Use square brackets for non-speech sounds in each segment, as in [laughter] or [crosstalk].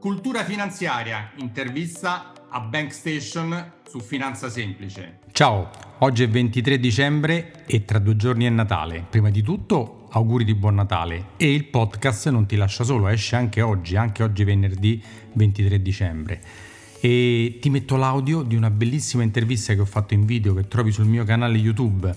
Cultura finanziaria, intervista a Bank Station su Finanza Semplice. Ciao, oggi è 23 dicembre e tra due giorni è Natale. Prima di tutto, auguri di buon Natale e il podcast non ti lascia solo, esce anche oggi, anche oggi venerdì 23 dicembre. E ti metto l'audio di una bellissima intervista che ho fatto in video che trovi sul mio canale YouTube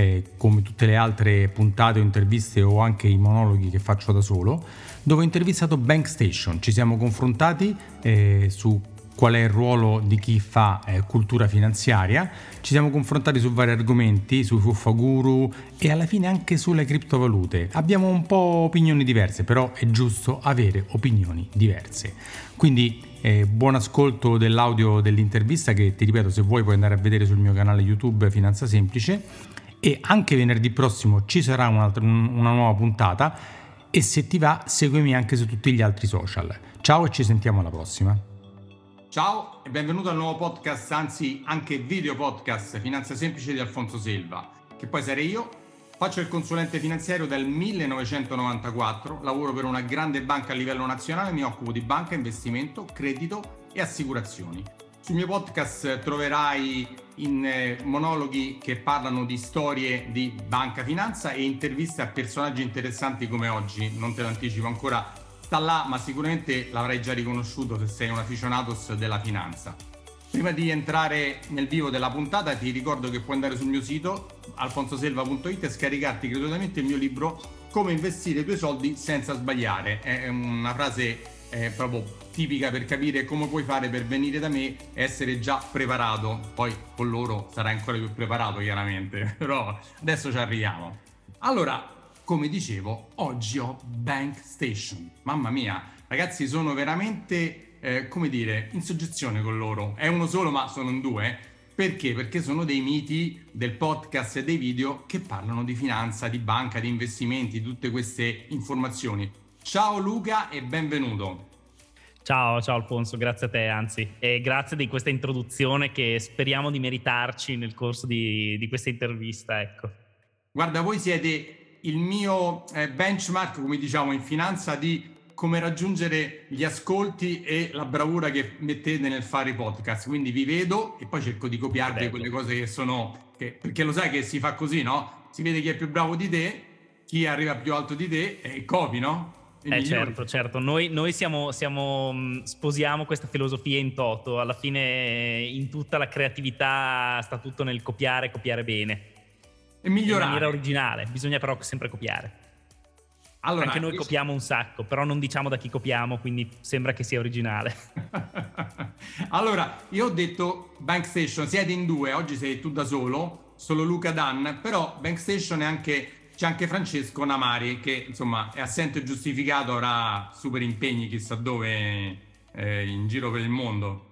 eh, come tutte le altre puntate o interviste o anche i monologhi che faccio da solo, dove ho intervistato Bank Station. Ci siamo confrontati eh, su qual è il ruolo di chi fa eh, cultura finanziaria, ci siamo confrontati su vari argomenti, sui fuffaguru e alla fine anche sulle criptovalute. Abbiamo un po' opinioni diverse, però è giusto avere opinioni diverse. Quindi eh, buon ascolto dell'audio dell'intervista che ti ripeto se vuoi puoi andare a vedere sul mio canale YouTube Finanza Semplice e anche venerdì prossimo ci sarà una, una nuova puntata e se ti va seguimi anche su tutti gli altri social. Ciao e ci sentiamo alla prossima. Ciao e benvenuto al nuovo podcast, anzi anche video podcast Finanza Semplice di Alfonso Selva, che poi sarei io. Faccio il consulente finanziario dal 1994, lavoro per una grande banca a livello nazionale, mi occupo di banca, investimento, credito e assicurazioni. Sul mio podcast troverai in eh, monologhi che parlano di storie di banca finanza e interviste a personaggi interessanti come oggi. Non te lo anticipo ancora, sta là, ma sicuramente l'avrai già riconosciuto se sei un aficionados della finanza. Prima di entrare nel vivo della puntata ti ricordo che puoi andare sul mio sito alfonsoselva.it e scaricarti gratuitamente il mio libro Come investire i tuoi soldi senza sbagliare. È una frase è proprio tipica per capire come puoi fare per venire da me e essere già preparato. Poi con loro sarai ancora più preparato, chiaramente, [laughs] però adesso ci arriviamo. Allora, come dicevo, oggi ho Bank Station. Mamma mia, ragazzi, sono veramente, eh, come dire, in soggezione con loro. È uno solo, ma sono in due. Perché? Perché sono dei miti del podcast e dei video che parlano di finanza, di banca, di investimenti, tutte queste informazioni. Ciao Luca e benvenuto. Ciao, ciao Alfonso, grazie a te anzi e grazie di questa introduzione che speriamo di meritarci nel corso di, di questa intervista. Ecco. Guarda, voi siete il mio eh, benchmark, come diciamo in finanza, di come raggiungere gli ascolti e la bravura che mettete nel fare i podcast. Quindi vi vedo e poi cerco di copiarvi quelle cose che sono... Che, perché lo sai che si fa così, no? Si vede chi è più bravo di te, chi arriva più alto di te e copi, no? Eh certo, certo, noi, noi siamo, siamo, mm, sposiamo questa filosofia in toto, alla fine in tutta la creatività sta tutto nel copiare, copiare bene. E migliorare. In maniera originale, bisogna però sempre copiare. Allora, Anche noi copiamo un sacco, però non diciamo da chi copiamo, quindi sembra che sia originale. [laughs] allora, io ho detto Bankstation, siete in due, oggi sei tu da solo, solo Luca Dan, però Bankstation è anche c'è anche Francesco Namari che insomma è assente giustificato, avrà super impegni chissà dove eh, in giro per il mondo.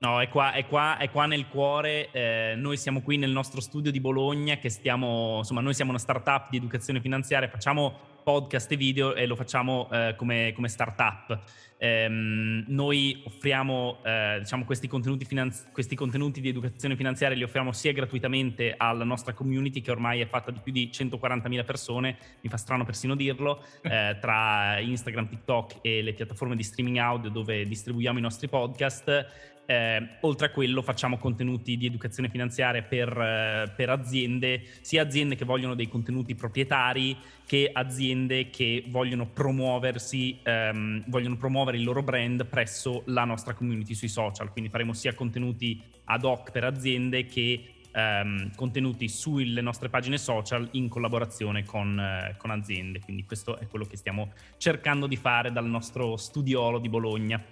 No, è qua, è qua, è qua nel cuore. Eh, noi siamo qui nel nostro studio di Bologna, che stiamo, insomma, noi siamo una startup di educazione finanziaria, facciamo podcast e video e lo facciamo eh, come, come startup. Ehm, noi offriamo eh, diciamo, questi, contenuti finanzi- questi contenuti di educazione finanziaria, li offriamo sia gratuitamente alla nostra community che ormai è fatta di più di 140.000 persone, mi fa strano persino dirlo, [laughs] eh, tra Instagram, TikTok e le piattaforme di streaming audio dove distribuiamo i nostri podcast. Eh, oltre a quello facciamo contenuti di educazione finanziaria per, eh, per, aziende, sia aziende che vogliono dei contenuti proprietari che aziende che vogliono promuoversi, ehm, vogliono promuovere il loro brand presso la nostra community sui social. Quindi faremo sia contenuti ad hoc per aziende che ehm, contenuti sulle nostre pagine social in collaborazione con, eh, con aziende. Quindi questo è quello che stiamo cercando di fare dal nostro studiolo di Bologna.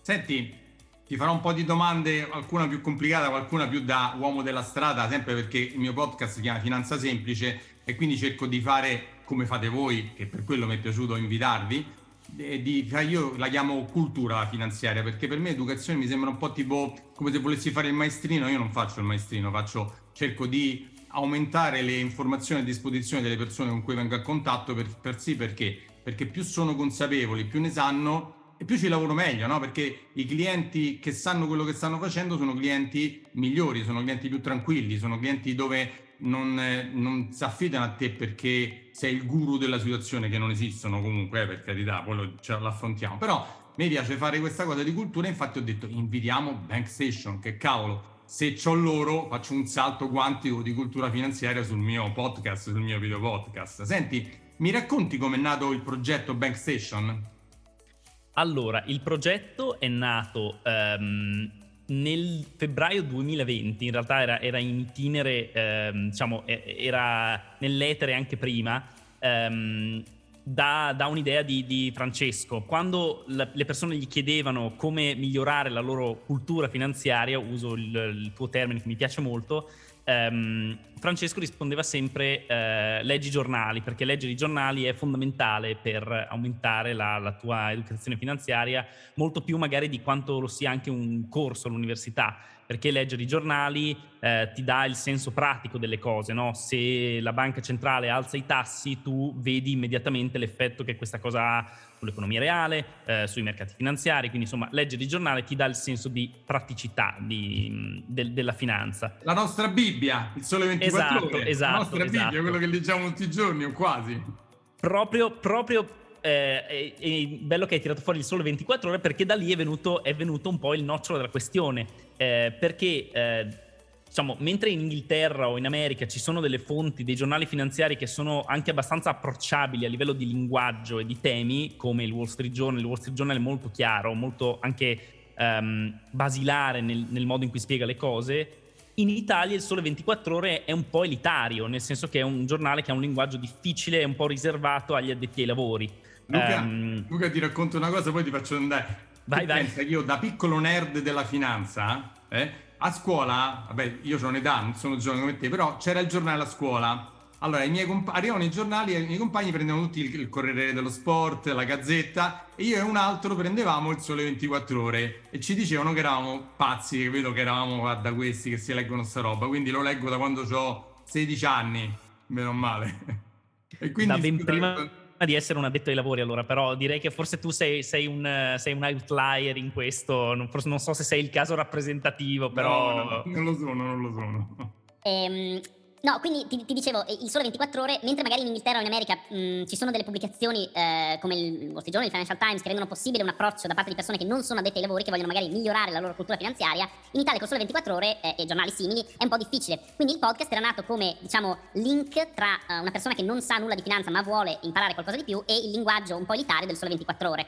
Senti, ti farò un po' di domande, qualcuna più complicata, qualcuna più da uomo della strada, sempre perché il mio podcast si chiama Finanza Semplice e quindi cerco di fare come fate voi, che per quello mi è piaciuto invitarvi, di, io la chiamo cultura finanziaria perché per me educazione mi sembra un po' tipo come se volessi fare il maestrino, io non faccio il maestrino, faccio, cerco di aumentare le informazioni a disposizione delle persone con cui vengo a contatto per, per sì perché? Perché più sono consapevoli, più ne sanno e più ci lavoro meglio, no? Perché i clienti che sanno quello che stanno facendo sono clienti migliori, sono clienti più tranquilli, sono clienti dove non, eh, non si affidano a te perché sei il guru della situazione, che non esistono comunque, eh, per carità, quello ce l'affrontiamo. Però mi piace fare questa cosa di cultura, infatti ho detto invitiamo Bank Station, che cavolo, se c'ho loro faccio un salto quantico di cultura finanziaria sul mio podcast, sul mio video podcast. Senti, mi racconti com'è nato il progetto Bank Station? Allora, il progetto è nato um, nel febbraio 2020, in realtà era, era in itinere, um, diciamo, era nell'etere anche prima. Um, da, da un'idea di, di, Francesco. Quando la, le persone gli chiedevano come migliorare la loro cultura finanziaria, uso il, il tuo termine che mi piace molto, ehm, Francesco rispondeva sempre eh, leggi i giornali, perché leggere i giornali è fondamentale per aumentare la, la, tua educazione finanziaria, molto più magari di quanto lo sia anche un corso all'università perché leggere i giornali eh, ti dà il senso pratico delle cose, no? Se la banca centrale alza i tassi, tu vedi immediatamente l'effetto che questa cosa ha sull'economia reale, eh, sui mercati finanziari, quindi insomma leggere i giornali ti dà il senso di praticità di, de, della finanza. La nostra Bibbia, il sole 24 esatto, ore, esatto, la nostra esatto. Bibbia, quello che leggiamo tutti i giorni o quasi. Proprio, proprio eh, è, è, bello che hai tirato fuori il sole 24 ore perché da lì è venuto, è venuto un po' il nocciolo della questione. Eh, perché eh, diciamo, mentre in Inghilterra o in America ci sono delle fonti, dei giornali finanziari che sono anche abbastanza approcciabili a livello di linguaggio e di temi, come il Wall Street Journal, il Wall Street Journal è molto chiaro, molto anche um, basilare nel, nel modo in cui spiega le cose, in Italia il Sole 24 Ore è un po' elitario, nel senso che è un giornale che ha un linguaggio difficile e un po' riservato agli addetti ai lavori. Luca, um, Luca, ti racconto una cosa, poi ti faccio andare. Vai, tu vai. Pensa che io da piccolo nerd della finanza, eh, a scuola, vabbè, io ho un'età, non sono giovane come te, però c'era il giornale a scuola. Allora, i miei comp- arrivavano i giornali e i miei compagni prendevano tutti il, il, Corriere dello Sport, la Gazzetta e io e un altro prendevamo il Sole 24 Ore e ci dicevano che eravamo pazzi, che vedo che eravamo da questi che si leggono sta roba, quindi lo leggo da quando ho 16 anni, meno male. [laughs] e quindi da ben prima di essere un addetto ai lavori allora, però direi che forse tu sei, sei, un, sei un, outlier in questo, non, forse, non, so se sei il caso rappresentativo, però... No, no, non lo sono, non lo sono. Ehm, No, quindi ti, ti, dicevo, il sole 24 ore, mentre magari in Inghilterra o in America mh, ci sono delle pubblicazioni eh, come il Wall Street il Financial Times, che rendono possibile un approccio da parte di persone che non sono addette ai lavori, che vogliono magari migliorare la loro cultura finanziaria, in Italia con sole 24 ore eh, e giornali simili è un po' difficile. Quindi il podcast era nato come, diciamo, link tra uh, una persona che non sa nulla di finanza ma vuole imparare qualcosa di più e il linguaggio un po' elitario del sole 24 ore.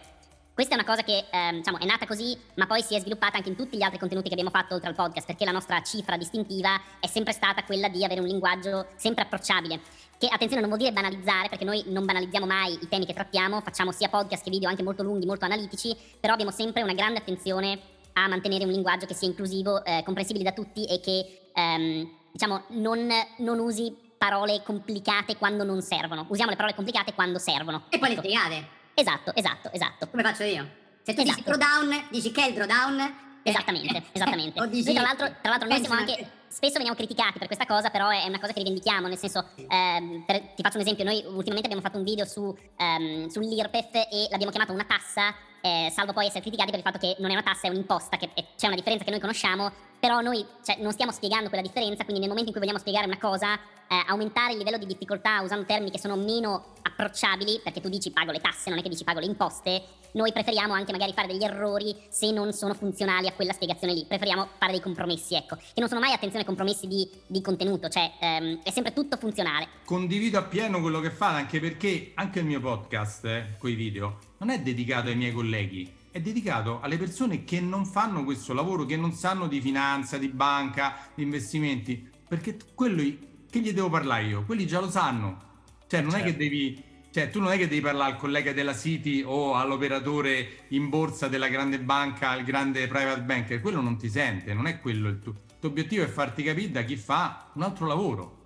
Questa è una cosa che ehm, diciamo, è nata così, ma poi si è sviluppata anche in tutti gli altri contenuti che abbiamo fatto oltre al podcast, perché la nostra cifra distintiva è sempre stata quella di avere un linguaggio sempre approcciabile. Che attenzione non vuol dire banalizzare, perché noi non banalizziamo mai i temi che trattiamo, facciamo sia podcast che video anche molto lunghi, molto analitici, però abbiamo sempre una grande attenzione a mantenere un linguaggio che sia inclusivo, eh, comprensibile da tutti e che ehm, diciamo, non, non usi parole complicate quando non servono. Usiamo le parole complicate quando servono. E poi le ecco. spiegate. Esatto, esatto, esatto. Come faccio io? Se tu esatto. dici drawdown, dici che è il drawdown? Eh, esattamente, eh, esattamente. [laughs] noi tra l'altro, tra l'altro noi siamo anche spesso veniamo criticati per questa cosa, però è una cosa che rivendichiamo, nel senso, ehm, per, ti faccio un esempio, noi ultimamente abbiamo fatto un video su, ehm, sull'IRPEF e l'abbiamo chiamato una tassa, eh, salvo poi essere criticati per il fatto che non è una tassa, è un'imposta, che è, c'è una differenza che noi conosciamo, però noi cioè, non stiamo spiegando quella differenza, quindi nel momento in cui vogliamo spiegare una cosa, eh, aumentare il livello di difficoltà usando termini che sono meno approcciabili, perché tu dici pago le tasse, non è che dici pago le imposte, noi preferiamo anche magari fare degli errori se non sono funzionali a quella spiegazione lì, preferiamo fare dei compromessi, ecco, che non sono mai, attenzione, compromessi di, di contenuto, cioè ehm, è sempre tutto funzionale. Condivido appieno quello che fate, anche perché anche il mio podcast, eh, quei video, non è dedicato ai miei colleghi, è dedicato alle persone che non fanno questo lavoro, che non sanno di finanza, di banca, di investimenti, perché quello che gli devo parlare io? Quelli già lo sanno. Cioè, non certo. è che certo. devi cioè, tu non è che devi parlare al collega della City o all'operatore in borsa della grande banca, al grande private banker, quello non ti sente, non è quello il tuo. Il tuo obiettivo è farti capire da chi fa un altro lavoro.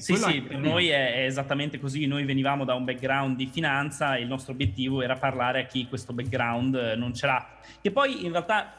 Sì, sì, per noi è, è, esattamente così. Noi venivamo da un background di finanza e il nostro obiettivo era parlare a chi questo background eh, non ce l'ha. Che poi in realtà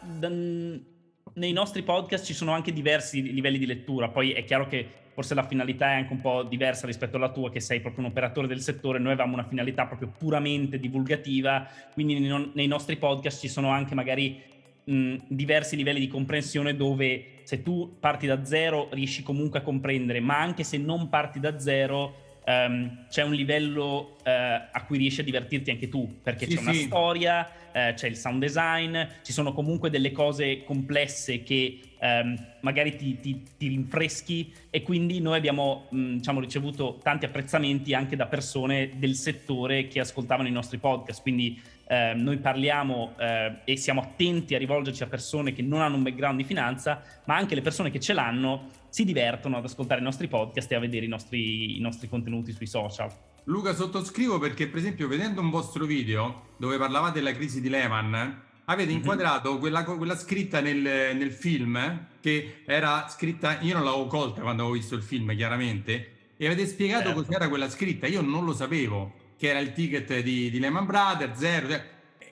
nei nostri podcast ci sono anche diversi livelli di lettura. Poi è chiaro che forse la finalità è anche un po' diversa rispetto alla tua, che sei proprio un operatore del settore. Noi avevamo una finalità proprio puramente divulgativa, quindi nei nostri podcast ci sono anche magari mh, diversi livelli di comprensione dove se tu parti da zero riesci comunque a comprendere, ma anche se non parti da zero um, c'è un livello uh, a cui riesci a divertirti anche tu, perché sì, c'è una sì. storia, uh, c'è il sound design, ci sono comunque delle cose complesse che um, magari ti, ti, ti, rinfreschi e quindi noi abbiamo mh, diciamo, ricevuto tanti apprezzamenti anche da persone del settore che ascoltavano i nostri podcast, quindi eh, noi parliamo eh, e siamo attenti a rivolgerci a persone che non hanno un background di finanza, ma anche le persone che ce l'hanno si divertono ad ascoltare i nostri podcast e a vedere i nostri, i nostri contenuti sui social. Luca, sottoscrivo perché, per esempio, vedendo un vostro video dove parlavate della crisi di Lehman, avete mhm. inquadrato mm-hmm. quella, quella, scritta nel, nel, film che era scritta, io non l'avevo colta quando avevo visto il film, chiaramente, e avete spiegato certo. cos'era quella scritta. Io non lo sapevo che era il ticket di, di Lehman Brothers, zero,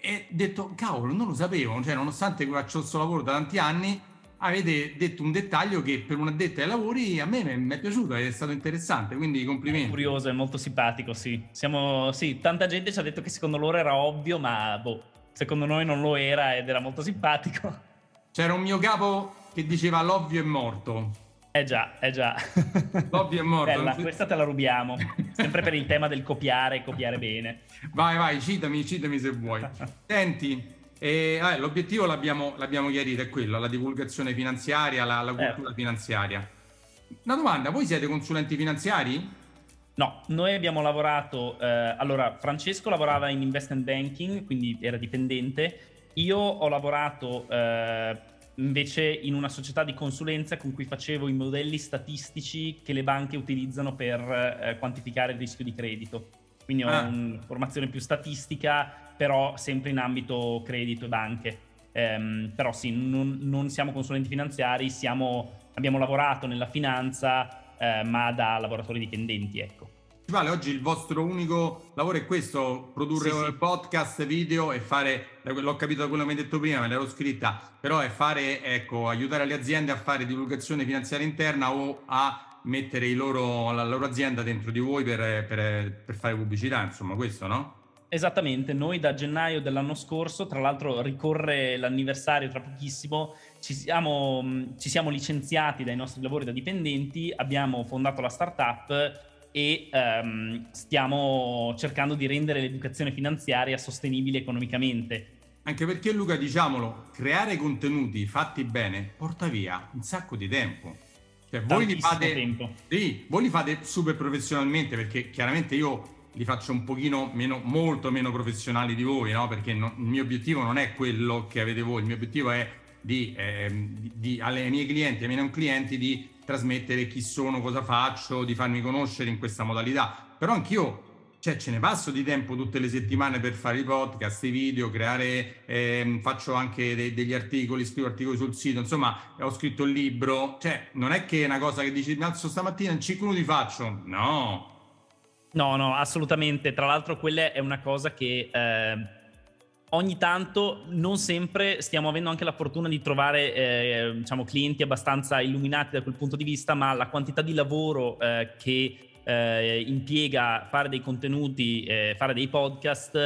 e detto, cavolo, non lo sapevo, cioè nonostante faccio questo lavoro da tanti anni, avete detto un dettaglio che per un addetto ai lavori a me mi è piaciuto, è stato interessante, quindi complimenti. È curioso, è molto simpatico, sì. Siamo, sì, tanta gente ci ha detto che secondo loro era ovvio, ma boh, secondo noi non lo era ed era molto simpatico. C'era un mio capo che diceva l'ovvio è morto. Eh già, eh già. L'ovvio è morto. Bella, questa te la rubiamo. Sempre per il tema del copiare e copiare bene. Vai, vai, citami, citami se vuoi. [laughs] Senti, eh, vabbè, l'obiettivo l'abbiamo, l'abbiamo, chiarito, è quello, la divulgazione finanziaria, la, la cultura eh. finanziaria. Una domanda, voi siete consulenti finanziari? No, noi abbiamo lavorato, eh, allora Francesco lavorava in investment banking, quindi era dipendente, io ho lavorato eh, invece in una società di consulenza con cui facevo i modelli statistici che le banche utilizzano per eh, quantificare il rischio di credito. Quindi ho ah. una formazione più statistica, però sempre in ambito credito e banche. Um, però sì, non, non, siamo consulenti finanziari, siamo, abbiamo lavorato nella finanza, eh, ma da lavoratori dipendenti, ecco. Vale, oggi il vostro unico lavoro è questo, produrre sì, sì. podcast, video e fare, l'ho capito da quello che mi hai detto prima, me l'ero scritta, però è fare, ecco, aiutare le aziende a fare divulgazione finanziaria interna o a mettere loro, la loro azienda dentro di voi per, per, per fare pubblicità, insomma, questo, no? Esattamente, noi da gennaio dell'anno scorso, tra l'altro ricorre l'anniversario tra pochissimo, ci siamo, ci siamo licenziati dai nostri lavori da dipendenti, abbiamo fondato la startup e um, stiamo cercando di rendere l'educazione finanziaria sostenibile economicamente. Anche perché Luca, diciamolo, creare contenuti fatti bene porta via un sacco di tempo. Cioè, voi li, fate, tempo. Sì, voi li fate super professionalmente perché chiaramente io li faccio un pochino meno, molto meno professionali di voi, no? Perché no, il mio obiettivo non è quello che avete voi, il mio obiettivo è di, eh, di, di alle miei clienti, ai miei non clienti, di trasmettere chi sono, cosa faccio, di farmi conoscere in questa modalità. Però anch'io cioè, ce ne passo di tempo tutte le settimane per fare i podcast, i video, creare, ehm, faccio anche de- degli articoli, scrivo articoli sul sito, insomma, ho scritto il libro. Cioè, non è che è una cosa che dici, mi alzo stamattina in 5 minuti faccio. No. No, no, assolutamente. Tra l'altro, quella è una cosa che... Eh ogni tanto, non sempre, stiamo avendo anche la fortuna di trovare eh, diciamo, clienti abbastanza illuminati da quel punto di vista, ma la quantità di lavoro eh, che eh, impiega fare dei contenuti, fare dei podcast,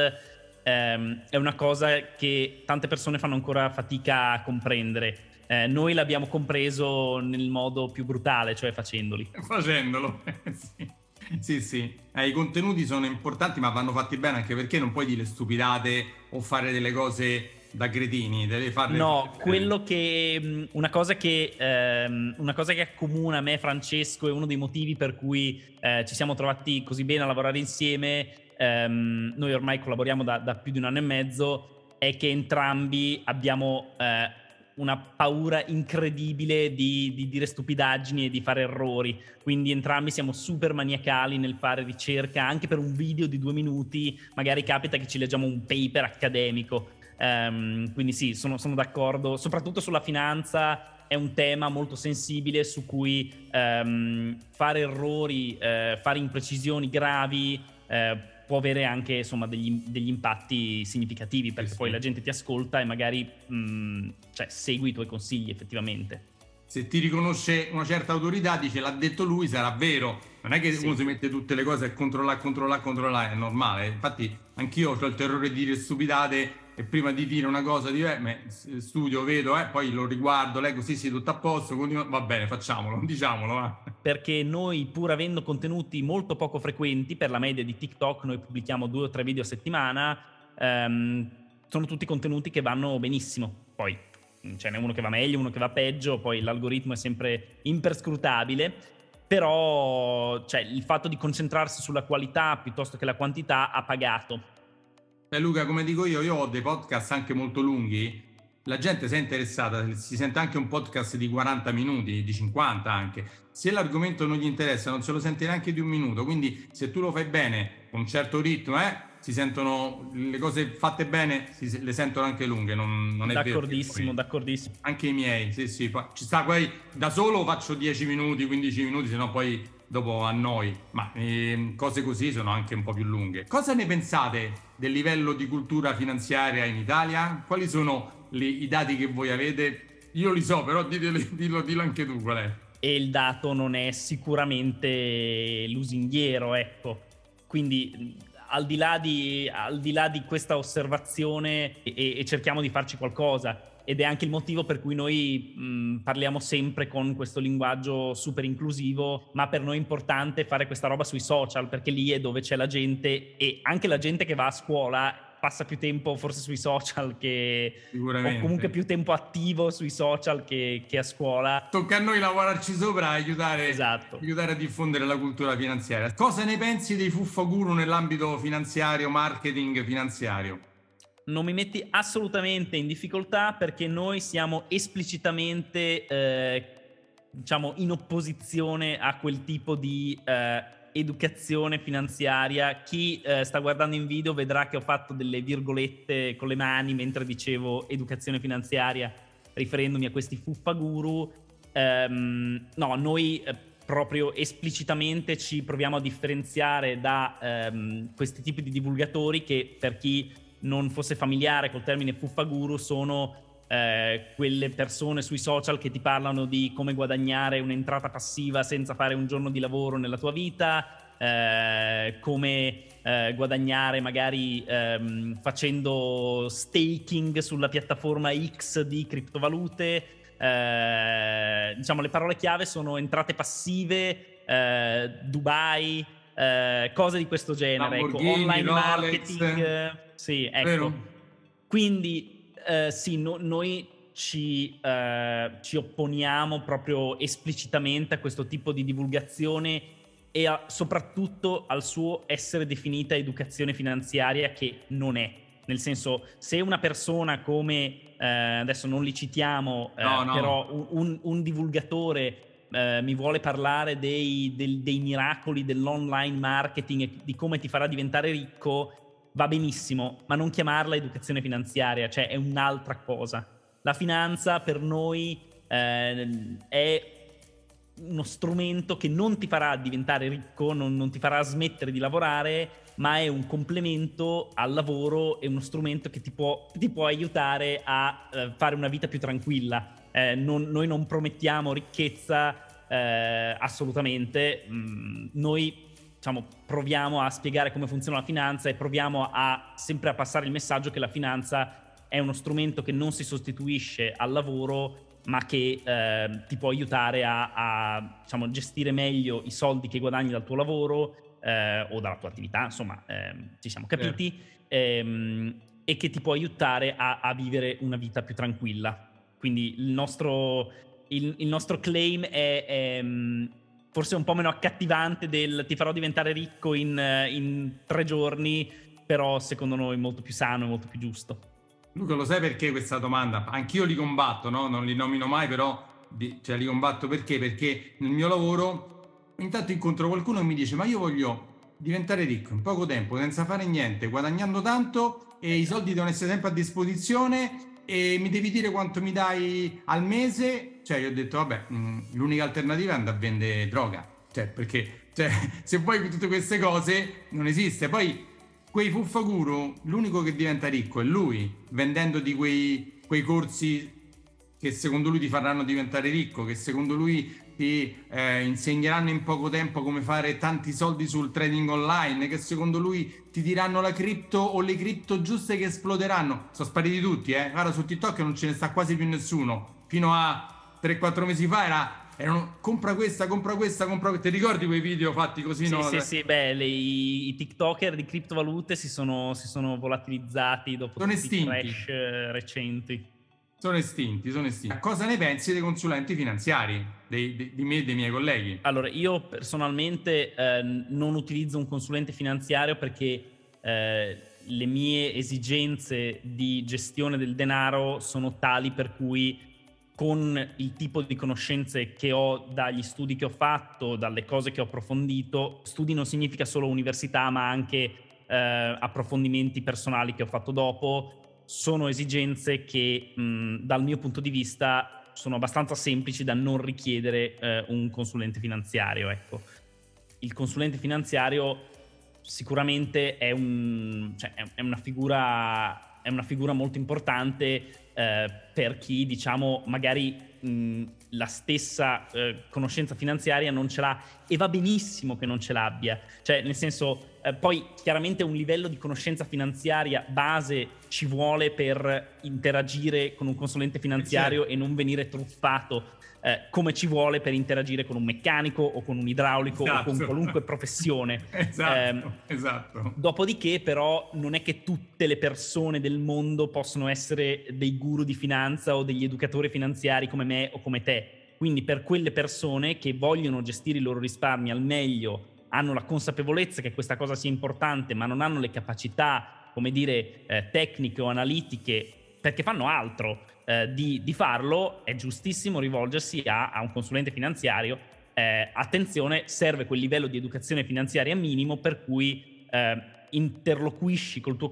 ehm, è una cosa che tante persone fanno ancora fatica a comprendere. Eh, noi l'abbiamo compreso nel modo più brutale, cioè facendoli. Facendolo, [laughs] sì. Sì, sì, eh, i contenuti sono importanti ma vanno fatti bene anche perché non puoi dire stupidate o fare delle cose da cretini, devi farle... No, quello che... Mm, una cosa che, ehm, una cosa che accomuna me e Francesco è uno dei motivi per cui eh, ci siamo trovati così bene a lavorare insieme, ehm, noi ormai collaboriamo da, da, più di un anno e mezzo, è che entrambi abbiamo eh, una paura incredibile di, di, dire stupidaggini e di fare errori. Quindi entrambi siamo super maniacali nel fare ricerca, anche per un video di due minuti, magari capita che ci leggiamo un paper accademico. Um, quindi sì, sono, sono, d'accordo, soprattutto sulla finanza è un tema molto sensibile su cui um, fare errori, uh, fare imprecisioni gravi uh, può avere anche insomma, degli, degli, impatti significativi perché sì, poi sì. la gente ti ascolta e magari mh, mm, cioè, segui i tuoi consigli effettivamente. Se ti riconosce una certa autorità, dice l'ha detto lui, sarà vero. Non è che sì. uno si mette tutte le cose a controllare, controllare, controllare, è normale. Infatti anch'io ho il terrore di dire stupidate e prima di dire una cosa di eh, studio, vedo, eh, poi lo riguardo, leggo, sì, sì, tutto a posto, continuo, va bene, facciamolo, [laughs] diciamolo. Va. Perché noi, pur avendo contenuti molto poco frequenti, per la media di TikTok, noi pubblichiamo due o tre video a settimana, ehm, sono tutti contenuti che vanno benissimo. Poi ce n'è uno che va meglio, uno che va peggio, poi l'algoritmo è sempre imperscrutabile, però cioè, il fatto di concentrarsi sulla qualità piuttosto che la quantità ha pagato. Beh, Luca, come dico io, io ho dei podcast anche molto lunghi, la gente si è interessata, si sente anche un podcast di 40 minuti, di 50 anche. Se l'argomento non gli interessa, non se lo sente neanche di un minuto, quindi se tu lo fai bene, con un certo ritmo, eh, si sentono le cose fatte bene, si, le sentono anche lunghe, non, non è d'accordissimo, vero. D'accordissimo, Anche i miei, sì, sì. Ci sta poi da solo faccio 10 minuti, 15 minuti, se no poi dopo a noi, ma eh, cose così sono anche un po' più lunghe. Cosa ne pensate del livello di cultura finanziaria in Italia? Quali sono le, i dati che voi avete? Io li so, però ditelo, dillo, dillo anche tu qual è. E il dato non è sicuramente lusinghiero, ecco. Quindi al di là di, di, là di questa osservazione e, e, cerchiamo di farci qualcosa. Ed è anche il motivo per cui noi mh, parliamo sempre con questo linguaggio super inclusivo, ma per noi è importante fare questa roba sui social, perché lì è dove c'è la gente e anche la gente che va a scuola passa più tempo forse sui social che o comunque più tempo attivo sui social che, che, a scuola. Tocca a noi lavorarci sopra e aiutare, esatto. aiutare, a diffondere la cultura finanziaria. Cosa ne pensi dei fuffaguru nell'ambito finanziario, marketing finanziario? Non mi metti assolutamente in difficoltà perché noi siamo esplicitamente eh, diciamo in opposizione a quel tipo di eh, educazione finanziaria. Chi eh, sta guardando in video vedrà che ho fatto delle virgolette con le mani mentre dicevo educazione finanziaria, riferendomi a questi fuffaguru. Um, no, noi eh, proprio esplicitamente ci proviamo a differenziare da um, questi tipi di divulgatori che per chi non fosse familiare col termine fuffaguru sono eh, quelle persone sui social che ti parlano di come guadagnare un'entrata passiva senza fare un giorno di lavoro nella tua vita, eh, come eh, guadagnare magari ehm, facendo staking sulla piattaforma X di criptovalute. Eh, diciamo le parole chiave sono entrate passive, eh, Dubai, cose di questo genere, ecco, online marketing. Sì, ecco. Vero? Quindi eh, sì, no, noi ci, eh, ci, opponiamo proprio esplicitamente a questo tipo di divulgazione e a, soprattutto al suo essere definita educazione finanziaria che non è. Nel senso, se una persona come, eh, adesso non li citiamo, eh, no, no. però un, un divulgatore Uh, mi vuole parlare dei, del, dei, miracoli dell'online marketing e di come ti farà diventare ricco, va benissimo, ma non chiamarla educazione finanziaria, cioè è un'altra cosa. La finanza per noi eh, è uno strumento che non ti farà diventare ricco, non, non, ti farà smettere di lavorare, ma è un complemento al lavoro, è uno strumento che ti può, ti può aiutare a eh, fare una vita più tranquilla. Eh, non, noi non promettiamo ricchezza eh, assolutamente, mm, noi diciamo, proviamo a spiegare come funziona la finanza e proviamo a sempre a passare il messaggio che la finanza è uno strumento che non si sostituisce al lavoro ma che eh, ti può aiutare a, a diciamo, gestire meglio i soldi che guadagni dal tuo lavoro eh, o dalla tua attività, insomma, eh, ci siamo capiti, ehm, e che ti può aiutare a, a, vivere una vita più tranquilla. Quindi il nostro, il, il nostro claim è, è forse un po' meno accattivante del ti farò diventare ricco in, in tre giorni, però secondo noi molto più sano e molto più giusto. Luca, lo sai perché questa domanda? Anch'io li combatto, no? non li nomino mai, però cioè, li combatto perché? Perché nel mio lavoro intanto incontro qualcuno e mi dice ma io voglio diventare ricco in poco tempo, senza fare niente, guadagnando tanto e i soldi devono essere sempre a disposizione e mi devi dire quanto mi dai al mese. Cioè, io ho detto, vabbè, mh, mm, l'unica alternativa è andare a vendere droga. Cioè, perché cioè, [laughs] se vuoi tutte queste cose non esiste. Poi quei fuffaguru, l'unico che diventa ricco è lui, vendendo di quei, quei corsi che secondo lui ti faranno diventare ricco, che secondo lui ti eh, insegneranno in poco tempo come fare tanti soldi sul trading online, che secondo lui ti diranno la cripto o le cripto giuste che esploderanno. Sono spariti tutti, eh. Guarda, su TikTok non ce ne sta quasi più nessuno. Fino a 3-4 mesi fa era erano compra questa, compra questa, compra questa. Ti ricordi quei video fatti così? Sì, no? sì, sì, beh, le, i, i, TikToker di criptovalute si sono, si sono volatilizzati dopo sono estinti. i crash eh, recenti. Sono estinti, sono estinti. Cosa ne pensi dei consulenti finanziari, dei, dei, di me e dei miei colleghi? Allora, io personalmente eh, non utilizzo un consulente finanziario perché eh, le mie esigenze di gestione del denaro sono tali per cui con il tipo di conoscenze che ho dagli studi che ho fatto, dalle cose che ho approfondito, studi non significa solo università, ma anche eh, approfondimenti personali che ho fatto dopo, sono esigenze che mh, dal mio punto di vista sono abbastanza semplici da non richiedere eh, un consulente finanziario. Ecco. Il consulente finanziario sicuramente è, un, cioè, è, una, figura, è una, figura, molto importante eh, per chi, diciamo, magari mh, la stessa eh, conoscenza finanziaria non ce l'ha e va benissimo che non ce l'abbia. Cioè, nel senso, eh, poi chiaramente un livello di conoscenza finanziaria base ci vuole per interagire con un consulente finanziario certo. e non venire truffato eh, come ci vuole per interagire con un meccanico o con un idraulico esatto. o con esatto. qualunque [laughs] professione. esatto, eh, esatto. Dopodiché però non è che tutte le persone del mondo possono essere dei guru di finanza o degli educatori finanziari come me o come te. Quindi per quelle persone che vogliono gestire i loro risparmi al meglio hanno la consapevolezza che questa cosa sia importante, ma non hanno le capacità, come dire, eh, tecniche o analitiche, perché fanno altro eh, di, di, farlo, è giustissimo rivolgersi a, a un consulente finanziario. Eh, attenzione, serve quel livello di educazione finanziaria minimo per cui eh, interloquisci col tuo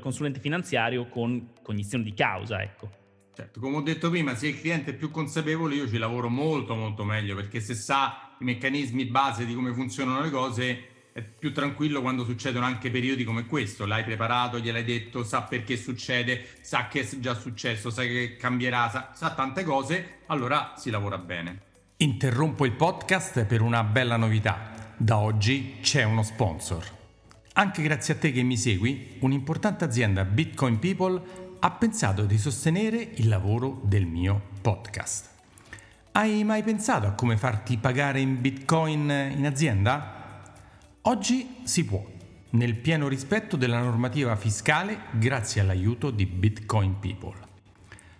consulente finanziario con cognizione di causa, ecco. Certo, come ho detto prima, se il cliente è più consapevole, io ci lavoro molto molto meglio perché se sa i meccanismi base di come funzionano le cose, è più tranquillo quando succedono anche periodi come questo. L'hai preparato, gliel'hai detto, sa perché succede, sa che è già successo, sa che cambierà, sa, sa tante cose, allora si lavora bene. Interrompo il podcast per una bella novità. Da oggi c'è uno sponsor. Anche grazie a te che mi segui, un'importante azienda Bitcoin People ha pensato di sostenere il lavoro del mio podcast. Hai mai pensato a come farti pagare in bitcoin in azienda? Oggi si può, nel pieno rispetto della normativa fiscale grazie all'aiuto di Bitcoin People.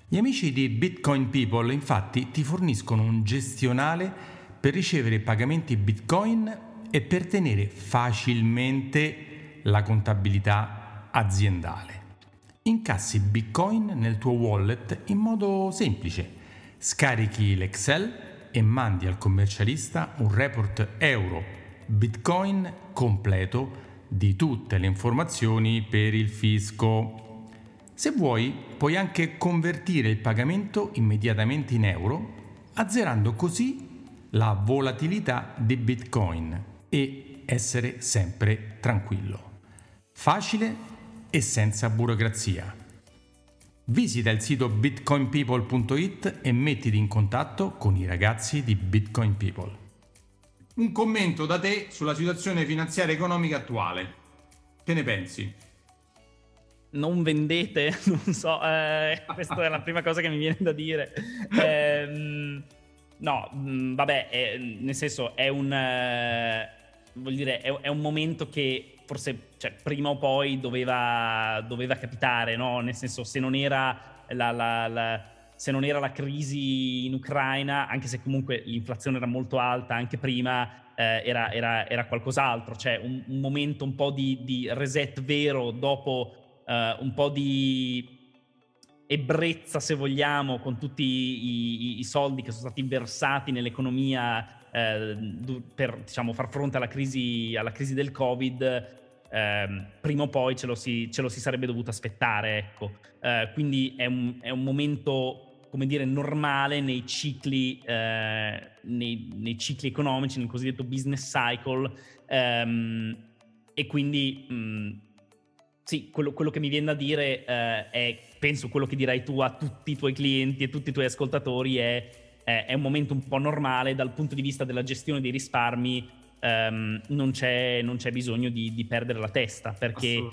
Gli amici di Bitcoin People infatti ti forniscono un gestionale per ricevere pagamenti bitcoin e per tenere facilmente la contabilità aziendale. Incassi Bitcoin nel tuo wallet in modo semplice. Scarichi l'Excel e mandi al commercialista un report euro Bitcoin completo di tutte le informazioni per il fisco. Se vuoi, puoi anche convertire il pagamento immediatamente in euro, azzerando così la volatilità di Bitcoin e essere sempre tranquillo. Facile e senza burocrazia. Visita il sito bitcoinpeople.it e mettiti in contatto con i ragazzi di Bitcoin People. Un commento da te sulla situazione finanziaria e economica attuale. Che ne pensi? Non vendete, [laughs] non so, eh, questa è la prima cosa che mi viene da dire. Eh, no, mm, vabbè, è, nel senso è un, eh, vuol dire, è, è un momento che forse cioè, prima o poi doveva, doveva capitare, no? Nel senso, se non era la, la, la, se non era la crisi in Ucraina, anche se comunque l'inflazione era molto alta anche prima, eh, era, era, era, qualcos'altro, cioè un, un, momento un po' di, di reset vero dopo eh, un po' di ebbrezza, se vogliamo, con tutti i, i, i soldi che sono stati versati nell'economia eh, per diciamo, far fronte alla crisi, alla crisi del Covid, eh, prima o poi ce lo, si, ce lo, si, sarebbe dovuto aspettare. Ecco. Eh, quindi è un, è un, momento, come dire, normale nei cicli, eh, nei, nei cicli economici, nel cosiddetto business cycle. Ehm, e quindi, mh, mm, sì, quello, quello, che mi viene da dire eh, è, penso quello che dirai tu a tutti i tuoi clienti e tutti i tuoi ascoltatori è eh, è un momento un po' normale dal punto di vista della gestione dei risparmi. Um, non, c'è, non, c'è, bisogno di, di, perdere la testa perché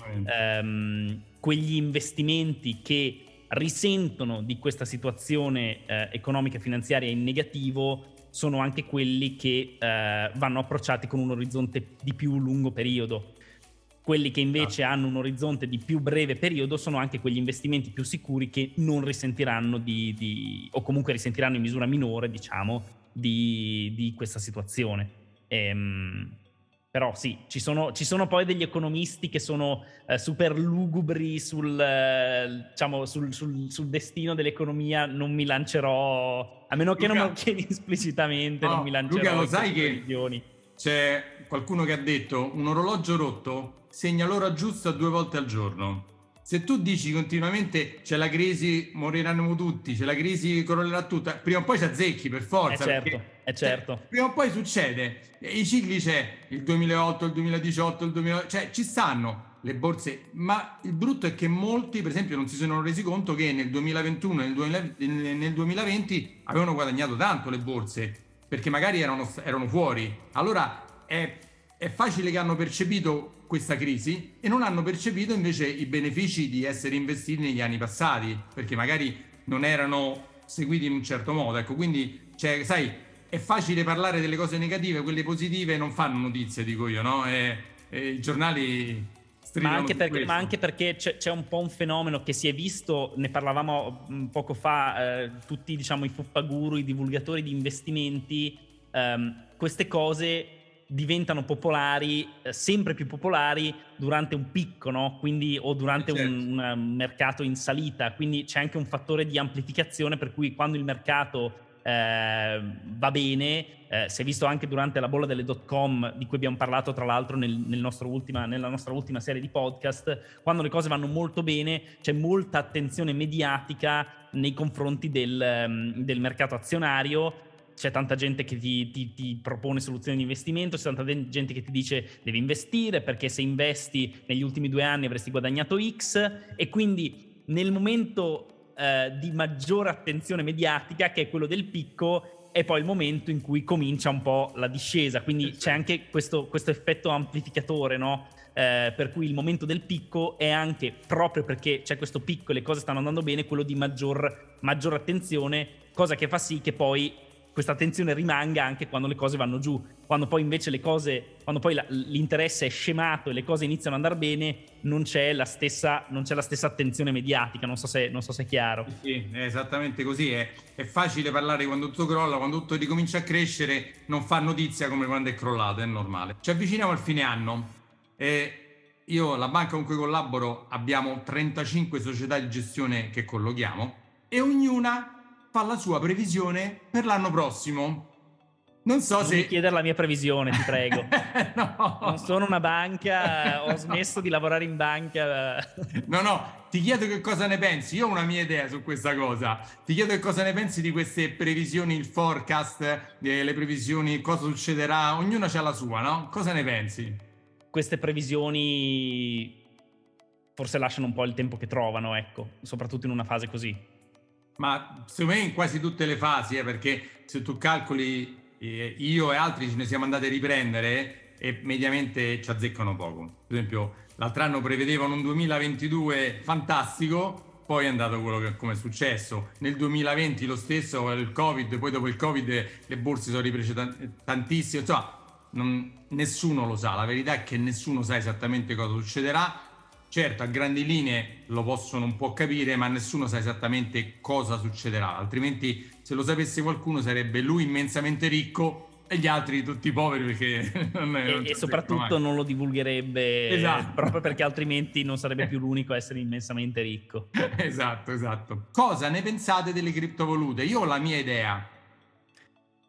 um, quegli investimenti che risentono di questa situazione eh, economica e finanziaria in negativo sono anche quelli che eh, vanno approcciati con un orizzonte di più lungo periodo. Quelli che invece ah. hanno un orizzonte di più breve periodo sono anche quegli investimenti più sicuri che non risentiranno di, di o comunque risentiranno in misura minore, diciamo, di, di questa situazione. Ehm, però sì, ci sono, ci sono, poi degli economisti che sono eh, super lugubri sul, eh, diciamo, sul, sul, sul, destino dell'economia, non mi lancerò, a meno che Luca, [laughs] non me lo chiedi esplicitamente, no, non mi lancerò. Luca, lo sai che c'è qualcuno che ha detto un orologio rotto segna l'ora giusta due volte al giorno. Se tu dici continuamente c'è la crisi, moriranno tutti, c'è la crisi, crollerà tutta, prima o poi ci azzecchi per forza. Eh certo, perché, è certo. Cioè, prima o poi succede i cicli c'è il 2008, il 2018, il 2000, cioè ci stanno le borse, ma il brutto è che molti, per esempio, non si sono resi conto che nel 2021 e nel, nel 2020 avevano guadagnato tanto le borse, perché magari erano, erano fuori. Allora è, è facile che hanno percepito questa crisi e non hanno percepito invece i benefici di essere investiti negli anni passati, perché magari non erano seguiti in un certo modo. Ecco, quindi, cioè, sai, è facile parlare delle cose negative, quelle positive non fanno notizie, dico io, no? E, e i giornali ma anche, perché, ma anche, perché, c'è, c'è, un po' un fenomeno che si è visto, ne parlavamo mm, poco fa, eh, tutti diciamo i fuppaguru, i divulgatori di investimenti, ehm, queste cose diventano popolari, eh, sempre più popolari durante un picco, no? Quindi, o durante certo. un, un mercato in salita, quindi c'è anche un fattore di amplificazione per cui quando il mercato eh, va bene, eh, si è visto anche durante la bolla delle dot com, di cui abbiamo parlato tra l'altro nel, nel ultima, nella nostra ultima serie di podcast, quando le cose vanno molto bene c'è molta attenzione mediatica nei confronti del, mm, del mercato azionario, c'è tanta gente che ti, ti, ti, propone soluzioni di investimento, c'è tanta gente che ti dice devi investire perché se investi negli ultimi due anni avresti guadagnato X e quindi nel momento eh, di maggiore attenzione mediatica, che è quello del picco, è poi il momento in cui comincia un po' la discesa. Quindi c'è anche questo, questo effetto amplificatore, no? Eh, per cui il momento del picco è anche proprio perché c'è questo picco e le cose stanno andando bene, quello di maggior, maggior attenzione, cosa che fa sì che poi questa attenzione rimanga anche quando le cose vanno giù. Quando poi invece le cose, quando poi la, l'interesse è scemato e le cose iniziano ad andare bene, non c'è la stessa, non c'è la stessa attenzione mediatica. Non so se, non so se è chiaro. Sì, è esattamente così. È, è, facile parlare quando tutto crolla, quando tutto ricomincia a crescere, non fa notizia come quando è crollato, è normale. Ci avviciniamo al fine anno. E io, la banca con cui collaboro, abbiamo 35 società di gestione che collochiamo e ognuna fa la sua previsione per l'anno prossimo. Non so non se. Non chiedere la mia previsione, ti prego. [laughs] no. Non sono una banca, ho smesso di lavorare in banca. no, no, ti chiedo che cosa ne pensi. Io ho una mia idea su questa cosa. Ti chiedo che cosa ne pensi di queste previsioni, il forecast, eh, le previsioni, cosa succederà. Ognuno ha la sua, no? Cosa ne pensi? Queste previsioni forse lasciano un po' il tempo che trovano, ecco, soprattutto in una fase così. Ma secondo me in quasi tutte le fasi, eh, perché se tu calcoli, eh, io e altri ce ne siamo andati a riprendere e mediamente ci azzeccano poco. Per esempio, l'altro anno prevedevano un 2022 fantastico, poi è andato quello che come è successo. Nel 2020 lo stesso, il Covid, poi dopo il Covid le borse sono riprese tantissimo. Insomma, non, nessuno lo sa. La verità è che nessuno sa esattamente cosa succederà Certo, a grandi linee lo possono un po' capire, ma nessuno sa esattamente cosa succederà, altrimenti se lo sapesse qualcuno sarebbe lui immensamente ricco e gli altri tutti poveri perché [laughs] non è, e, e soprattutto non lo divulgherebbe esatto. proprio perché altrimenti non sarebbe [laughs] più l'unico a essere immensamente ricco. esatto, esatto. Cosa ne pensate delle criptovalute? Io ho la mia idea.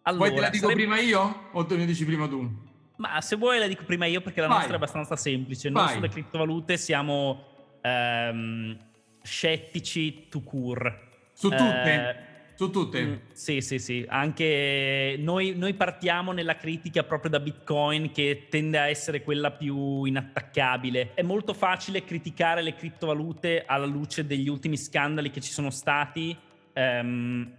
Allora, Poi te la dico sarebbe... prima io o te ne dici prima tu? Ma se vuoi la dico prima io perché la Vai. nostra è abbastanza semplice. Noi Vai. sulle criptovalute siamo ehm, scettici to cure. Su tutte? Eh, su tutte? Mm, sì, sì, sì. Anche noi, noi, partiamo nella critica proprio da Bitcoin che tende a essere quella più inattaccabile. È molto facile criticare le criptovalute alla luce degli ultimi scandali che ci sono stati. Ehm,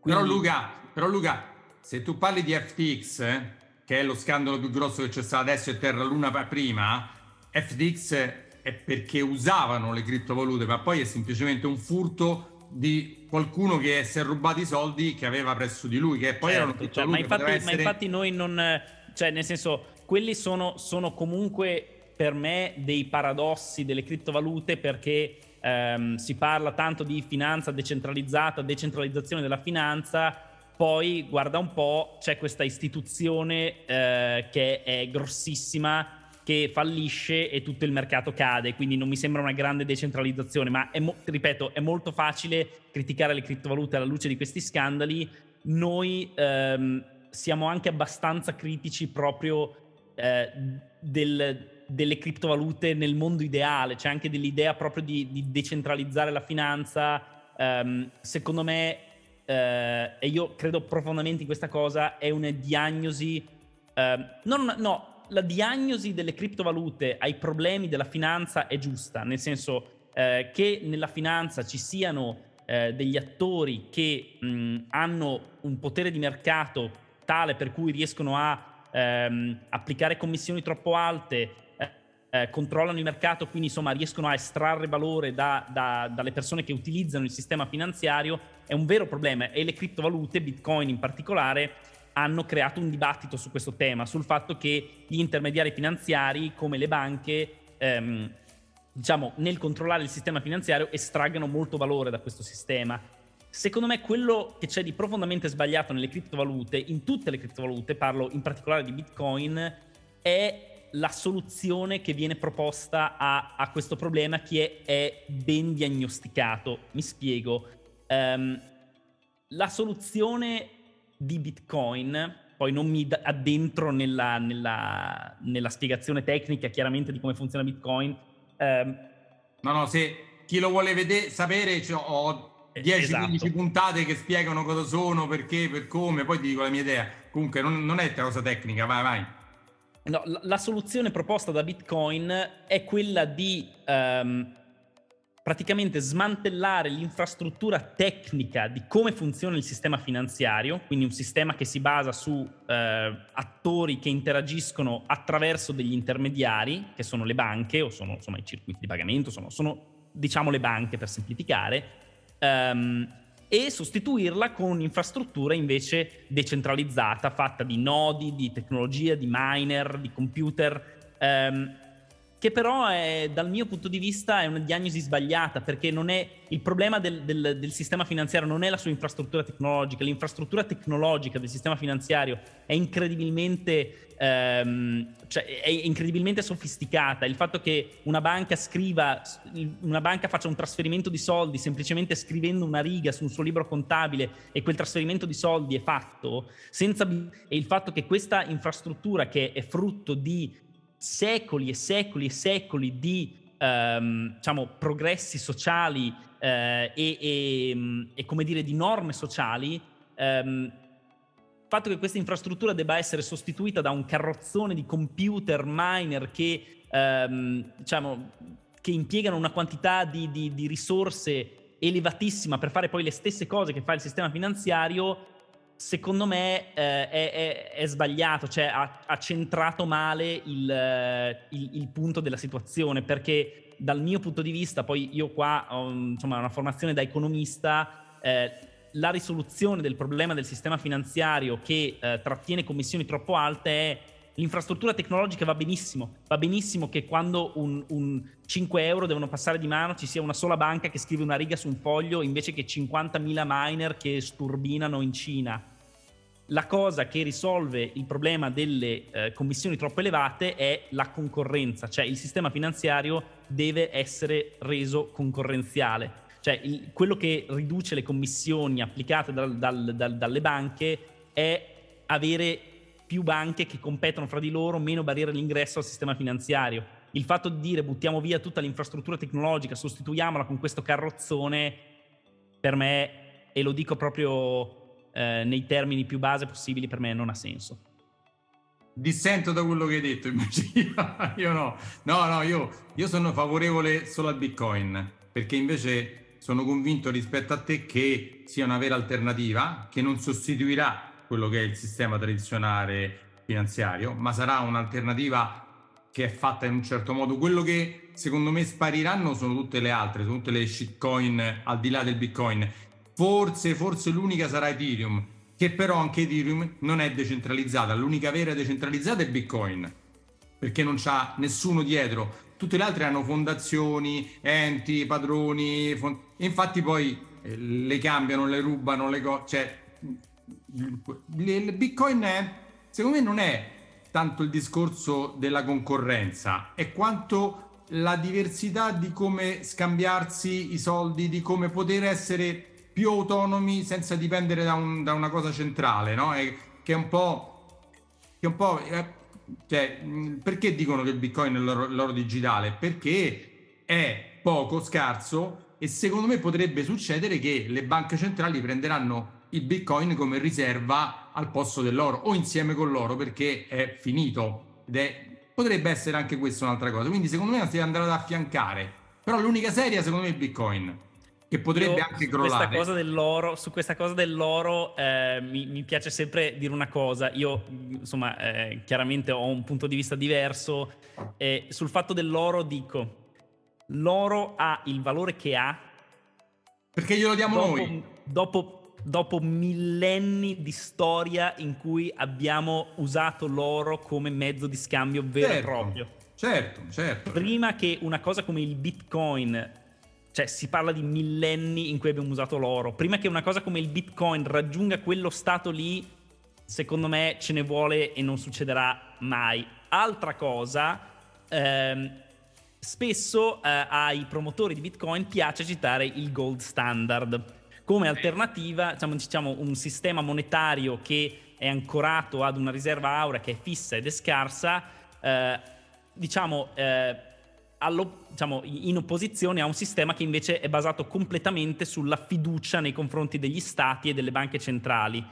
Quindi... Però, Luca, però Luca, se tu parli di FTX, eh, che è lo scandalo più grosso che c'è stato adesso e Terra Luna prima, FTX è perché usavano le criptovalute, ma poi è semplicemente un furto di qualcuno che si è rubato i soldi che aveva presso di lui, che poi certo, erano cioè, ma, infatti, essere... ma infatti noi non... Cioè, nel senso, quelli sono, sono comunque per me dei paradossi delle criptovalute perché ehm, si parla tanto di finanza decentralizzata, decentralizzazione della finanza, poi guarda un po', c'è questa istituzione eh, che è grossissima che fallisce e tutto il mercato cade, quindi non mi sembra una grande decentralizzazione, ma è mo- ripeto, è molto facile criticare le criptovalute alla luce di questi scandali. Noi ehm, siamo anche abbastanza critici proprio eh, del, delle criptovalute nel mondo ideale, c'è anche dell'idea proprio di, di decentralizzare la finanza. Um, secondo me, eh, e io credo profondamente in questa cosa, è una diagnosi, eh, non, no, la diagnosi delle criptovalute ai problemi della finanza è giusta, nel senso eh, che nella finanza ci siano eh, degli attori che mh, hanno un potere di mercato tale per cui riescono a ehm, applicare commissioni troppo alte, eh, controllano il mercato, quindi insomma riescono a estrarre valore da, da, dalle persone che utilizzano il sistema finanziario, è un vero problema e le criptovalute, Bitcoin in particolare, hanno creato un dibattito su questo tema, sul fatto che gli intermediari finanziari, come le banche, ehm, diciamo, nel controllare il sistema finanziario, estraggano molto valore da questo sistema. Secondo me quello che c'è di profondamente sbagliato nelle criptovalute, in tutte le criptovalute, parlo in particolare di Bitcoin, è la soluzione che viene proposta a, a questo problema che è, è, ben diagnosticato. Mi spiego. Um, la soluzione di Bitcoin, poi non mi addentro nella, nella, nella spiegazione tecnica chiaramente di come funziona Bitcoin. Um, no, no, se chi lo vuole vedere, sapere, cioè, ho 10-15 esatto. puntate che spiegano cosa sono, perché, per come, poi ti dico la mia idea. Comunque non, non è cosa tecnica, vai, vai. No, la, la, soluzione proposta da Bitcoin è quella di um, praticamente smantellare l'infrastruttura tecnica di come funziona il sistema finanziario, quindi un sistema che si basa su eh, attori che interagiscono attraverso degli intermediari, che sono le banche o sono insomma i circuiti di pagamento, sono, sono diciamo le banche per semplificare, ehm, e sostituirla con un'infrastruttura invece decentralizzata, fatta di nodi, di tecnologia, di miner, di computer. Ehm, che però è, dal mio punto di vista è una diagnosi sbagliata perché è il problema del, del, del, sistema finanziario non è la sua infrastruttura tecnologica, l'infrastruttura tecnologica del sistema finanziario è incredibilmente, ehm, cioè è incredibilmente sofisticata. Il fatto che una banca scriva, una banca faccia un trasferimento di soldi semplicemente scrivendo una riga su un suo libro contabile e quel trasferimento di soldi è fatto, senza, e il fatto che questa infrastruttura che è frutto di secoli e secoli e secoli di ehm, diciamo, progressi sociali eh, e, e, e, come dire, di norme sociali, ehm, il fatto che questa infrastruttura debba essere sostituita da un carrozzone di computer miner che, ehm, diciamo, che impiegano una quantità di, di, di risorse elevatissima per fare poi le stesse cose che fa il sistema finanziario, secondo me eh, è, è, è, sbagliato, cioè ha, ha centrato male il, eh, il, il, punto della situazione, perché dal mio punto di vista, poi io qua ho insomma, una formazione da economista, eh, la risoluzione del problema del sistema finanziario che eh, trattiene commissioni troppo alte è L'infrastruttura tecnologica va benissimo, va benissimo che quando un, un 5 euro devono passare di mano ci sia una sola banca che scrive una riga su un foglio invece che 50.000 miner che sturbinano in Cina. La cosa che risolve il problema delle eh, commissioni troppo elevate è la concorrenza, cioè il sistema finanziario deve essere reso concorrenziale. Cioè il, quello che riduce le commissioni applicate dal, dal, dal, dalle banche è avere più banche che competono fra di loro, meno barriere all'ingresso al sistema finanziario. Il fatto di dire buttiamo via tutta l'infrastruttura tecnologica, sostituiamola con questo carrozzone, per me, e lo dico proprio eh, nei termini più base possibili, per me non ha senso. Dissento da quello che hai detto, [laughs] invece io no. No, no, io, io sono favorevole solo al Bitcoin, perché invece sono convinto rispetto a te che sia una vera alternativa, che non sostituirà quello che è il sistema tradizionale finanziario, ma sarà un'alternativa che è fatta in un certo modo. Quello che secondo me spariranno sono tutte le altre, sono tutte le shitcoin al di là del Bitcoin. Forse, forse l'unica sarà Ethereum, che però anche Ethereum non è decentralizzata. L'unica vera decentralizzata è Bitcoin, perché non c'ha nessuno dietro. Tutte le altre hanno fondazioni, enti, padroni, fond- infatti poi eh, le cambiano, le rubano, le cose. Cioè, il Bitcoin è, secondo me non è tanto il discorso della concorrenza, è quanto la diversità di come scambiarsi i soldi, di come poter essere più autonomi senza dipendere da, un, da una cosa centrale, no? È, che è un po'... Che è un po' eh, cioè, perché dicono che il bitcoin è l'oro, l'oro digitale? Perché è poco, scarso e secondo me potrebbe succedere che le banche centrali prenderanno il bitcoin come riserva al posto dell'oro o insieme con l'oro perché è finito. Ed è, potrebbe essere anche questa un'altra cosa. Quindi secondo me si andrà ad affiancare. Però l'unica seria secondo me è il bitcoin che potrebbe Io, anche crollare. su questa cosa dell'oro eh, mi, mi, piace sempre dire una cosa. Io insomma eh, chiaramente ho un punto di vista diverso. Eh, sul fatto dell'oro dico l'oro ha il valore che ha perché glielo diamo dopo, noi. dopo dopo millenni di storia in cui abbiamo usato l'oro come mezzo di scambio vero certo, e proprio. Certo, certo. Prima che una cosa come il Bitcoin, cioè si parla di millenni in cui abbiamo usato l'oro, prima che una cosa come il Bitcoin raggiunga quello stato lì, secondo me ce ne vuole e non succederà mai. Altra cosa, ehm, spesso eh, ai promotori di Bitcoin piace citare il gold standard come alternativa diciamo, diciamo, un sistema monetario che è ancorato ad una riserva aurea che è fissa ed è scarsa, eh, diciamo, eh, allo, diciamo, in opposizione a un sistema che invece è basato completamente sulla fiducia nei confronti degli stati e delle banche centrali.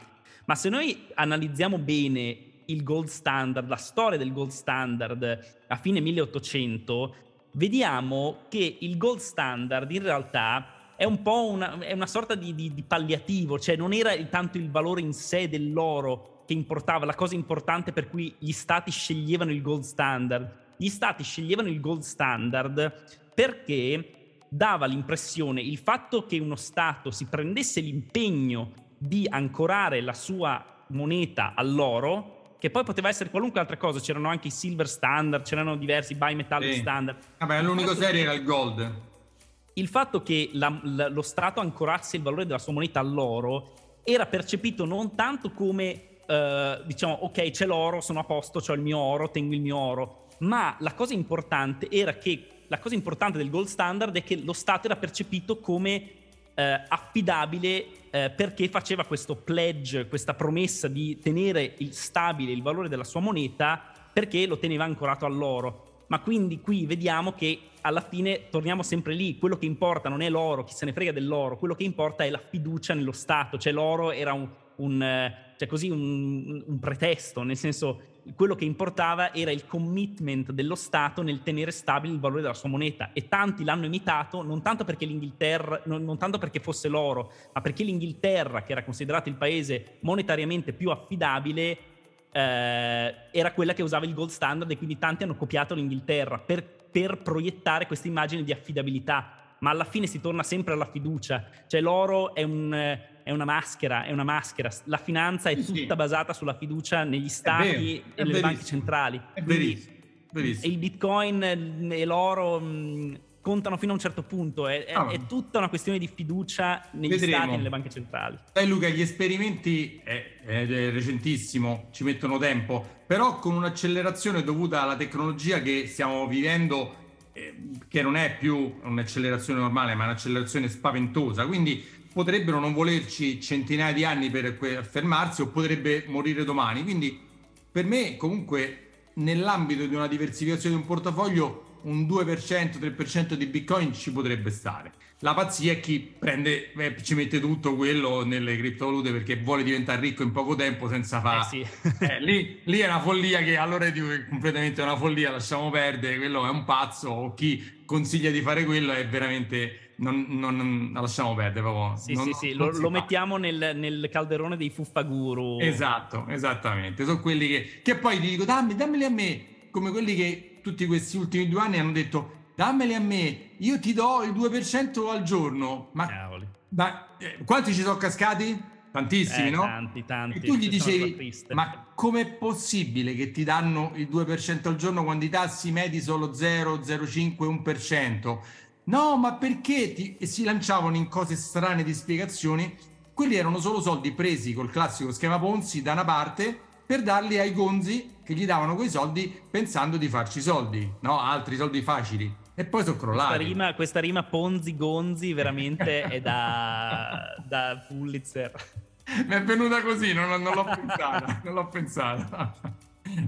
Ma se noi analizziamo bene il gold standard, la storia del gold standard a fine 1800, vediamo che il gold standard in realtà è un po' una, è una sorta di, di, di, palliativo, cioè non era tanto il valore in sé dell'oro che importava, la cosa importante per cui gli stati sceglievano il gold standard. Gli stati sceglievano il gold standard perché dava l'impressione, il fatto che uno Stato si prendesse l'impegno di ancorare la sua moneta all'oro, che poi poteva essere qualunque altra cosa, c'erano anche i silver standard, c'erano diversi bimetallic sì. standard. Vabbè, l'unico serio era il gold il fatto che la, la, lo Stato ancorasse il valore della sua moneta all'oro era percepito non tanto come, eh, diciamo, ok, c'è l'oro, sono a posto, ho il mio oro, tengo il mio oro, ma la cosa importante era che la cosa importante del gold standard è che lo Stato era percepito come eh, affidabile eh, perché faceva questo pledge, questa promessa di tenere il stabile il valore della sua moneta perché lo teneva ancorato all'oro. Ma quindi qui vediamo che alla fine torniamo sempre lì, quello che importa non è l'oro, chi se ne frega dell'oro, quello che importa è la fiducia nello Stato, cioè l'oro era un, un, cioè così un, un pretesto, nel senso quello che importava era il commitment dello Stato nel tenere stabile il valore della sua moneta. E tanti l'hanno imitato non tanto perché l'Inghilterra, non, non, tanto perché fosse l'oro, ma perché l'Inghilterra, che era considerato il paese monetariamente più affidabile, eh, era quella che usava il gold standard e quindi tanti hanno copiato l'Inghilterra. Per per proiettare questa immagine di affidabilità, ma alla fine si torna sempre alla fiducia, cioè l'oro è, un, è una maschera, è una maschera, la finanza è tutta sì. basata sulla fiducia negli stati e nelle banche centrali. È verissimo. verissimo. il bitcoin e l'oro mh, contano fino a un certo punto, è, ah, è, tutta una questione di fiducia negli vedremo. stati e nelle banche centrali. Sai Luca, gli esperimenti è, è, recentissimo, ci mettono tempo, però con un'accelerazione dovuta alla tecnologia che stiamo vivendo, eh, che non è più un'accelerazione normale, ma un'accelerazione spaventosa, quindi potrebbero non volerci centinaia di anni per fermarsi o potrebbe morire domani. Quindi per me comunque nell'ambito di una diversificazione di un portafoglio un 2%, 3% di Bitcoin ci potrebbe stare. La pazzia è chi prende, eh, ci mette tutto quello nelle criptovalute perché vuole diventare ricco in poco tempo senza fare. Eh sì. [laughs] eh, lì, lì, è una follia che allora dico che è completamente una follia, lasciamo perdere, quello è un pazzo o chi consiglia di fare quello è veramente non, non, la lasciamo perdere proprio. Sì, non, sì, sì, lo, lo mettiamo nel, nel, calderone dei fuffaguru. Esatto, esattamente. Sono quelli che, che poi ti dico, dammi, dammeli a me, come quelli che tutti questi ultimi due anni hanno detto, dammeli a me, io ti do il 2% al giorno. Ma, ma eh, quanti ci sono cascati? Tantissimi, eh, no? Tanti, tanti. E tu gli dicevi, ma com'è possibile che ti danno il 2% al giorno quando i tassi medi sono 0, 0,5, 1%? No, ma perché? Ti... E si lanciavano in cose strane di spiegazioni. Quelli erano solo soldi presi col classico schema Ponzi da una parte per darli ai gonzi che gli davano quei soldi pensando di farci soldi, no? Altri soldi facili. E poi sono crollati. Questa rima, questa rima Ponzi-Gonzi veramente è da, da Pulitzer. Mi è venuta così, non, non l'ho pensata, non l'ho pensata.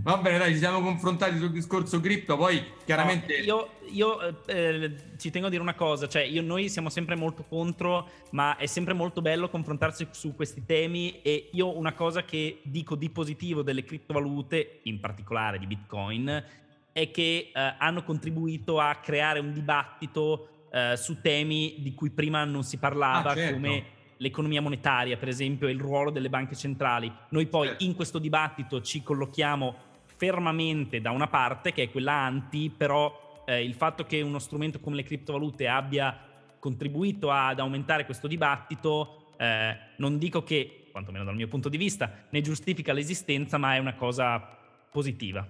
Va bene, dai, ci siamo confrontati sul discorso cripto, poi chiaramente... No, io, io eh, ci tengo a dire una cosa, cioè io, noi siamo sempre molto contro, ma è sempre molto bello confrontarsi su questi temi e io una cosa che dico di positivo delle criptovalute, in particolare di Bitcoin, è che eh, hanno contribuito a creare un dibattito eh, su temi di cui prima non si parlava, ah, certo. come l'economia monetaria, per esempio, e il ruolo delle banche centrali. Noi poi certo. in questo dibattito ci collochiamo fermamente da una parte, che è quella anti, però eh, il fatto che uno strumento come le criptovalute abbia contribuito ad aumentare questo dibattito, eh, non dico che, quantomeno dal mio punto di vista, ne giustifica l'esistenza, ma è una cosa positiva.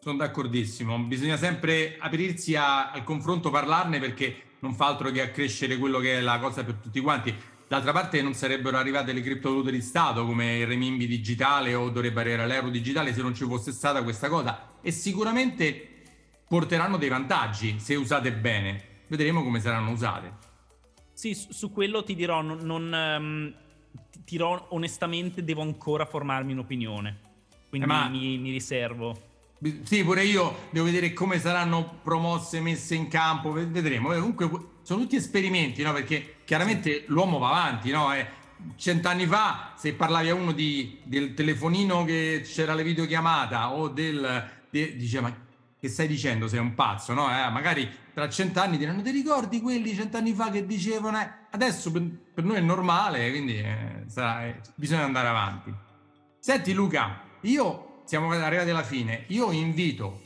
Sono d'accordissimo, bisogna sempre aprirsi a, al confronto, parlarne perché non fa altro che accrescere quello che è la cosa per tutti quanti. D'altra parte non sarebbero arrivate le criptovalute di Stato come il remimbi digitale o dovrebbe arrivare l'euro digitale se non ci fosse stata questa cosa e sicuramente porteranno dei vantaggi se usate bene. Vedremo come saranno usate. Sì, su quello ti dirò, non, non um, ti dirò onestamente, devo ancora formarmi un'opinione. Quindi eh, mi, mi riservo. Sì, pure io devo vedere come saranno promosse, messe in campo, vedremo. Eh, comunque sono tutti esperimenti, no? Perché chiaramente l'uomo va avanti, no? Eh, cent'anni fa, se parlavi a uno di, del telefonino che c'era la videochiamata o del... De, diceva, ma che stai dicendo? Sei un pazzo, no? Eh, magari tra cent'anni diranno, ti ricordi quelli cent'anni fa che dicevano? Eh, adesso per, per, noi è normale, quindi eh, sarà, eh, bisogna andare avanti. Senti Luca, io siamo arrivati alla fine. Io invito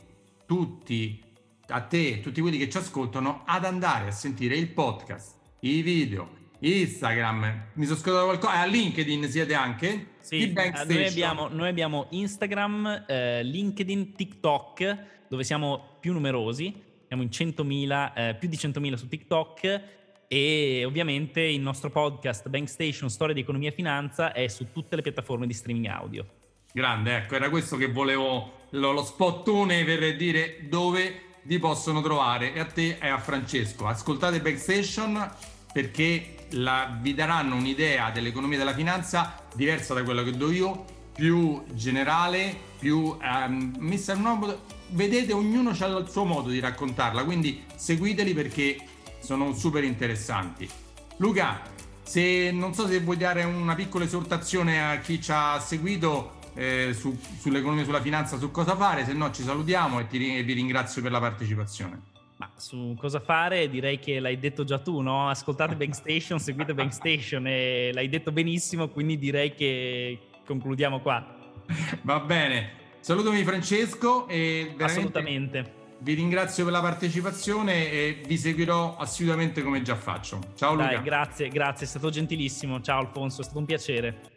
tutti, a te, tutti quelli che ci ascoltano, ad andare a sentire il podcast, i video, Instagram, mi sono scordato qualcosa, a LinkedIn siete anche? Sì, eh, noi abbiamo, noi abbiamo, Instagram, eh, LinkedIn, TikTok, dove siamo più numerosi, siamo in 100.000, eh, più di 100.000 su TikTok e ovviamente il nostro podcast Bank Station Storia di Economia e Finanza è su tutte le piattaforme di streaming audio. Grande, ecco, era questo che volevo, lo, lo spottone per dire dove vi possono trovare. E a te e a Francesco. Ascoltate Backstation perché la, vi daranno un'idea dell'economia e della finanza diversa da quella che do io, più generale, più ehm, messa in. Vedete, ognuno ha il suo modo di raccontarla, quindi seguiteli perché sono super interessanti. Luca, se non so se vuoi dare una piccola esortazione a chi ci ha seguito eh, su, sull'economia, sulla finanza, su cosa fare, se no ci salutiamo e, ti, e vi ringrazio per la partecipazione. Ma su cosa fare direi che l'hai detto già tu, no? Ascoltate Bank Station, [laughs] seguite Bank Station e l'hai detto benissimo, quindi direi che concludiamo qua. Va bene, salutami Francesco e Assolutamente. Vi ringrazio per la partecipazione e vi seguirò assiduamente come già faccio. Ciao Luca. Dai, grazie, grazie, è stato gentilissimo. Ciao Alfonso, è stato un piacere.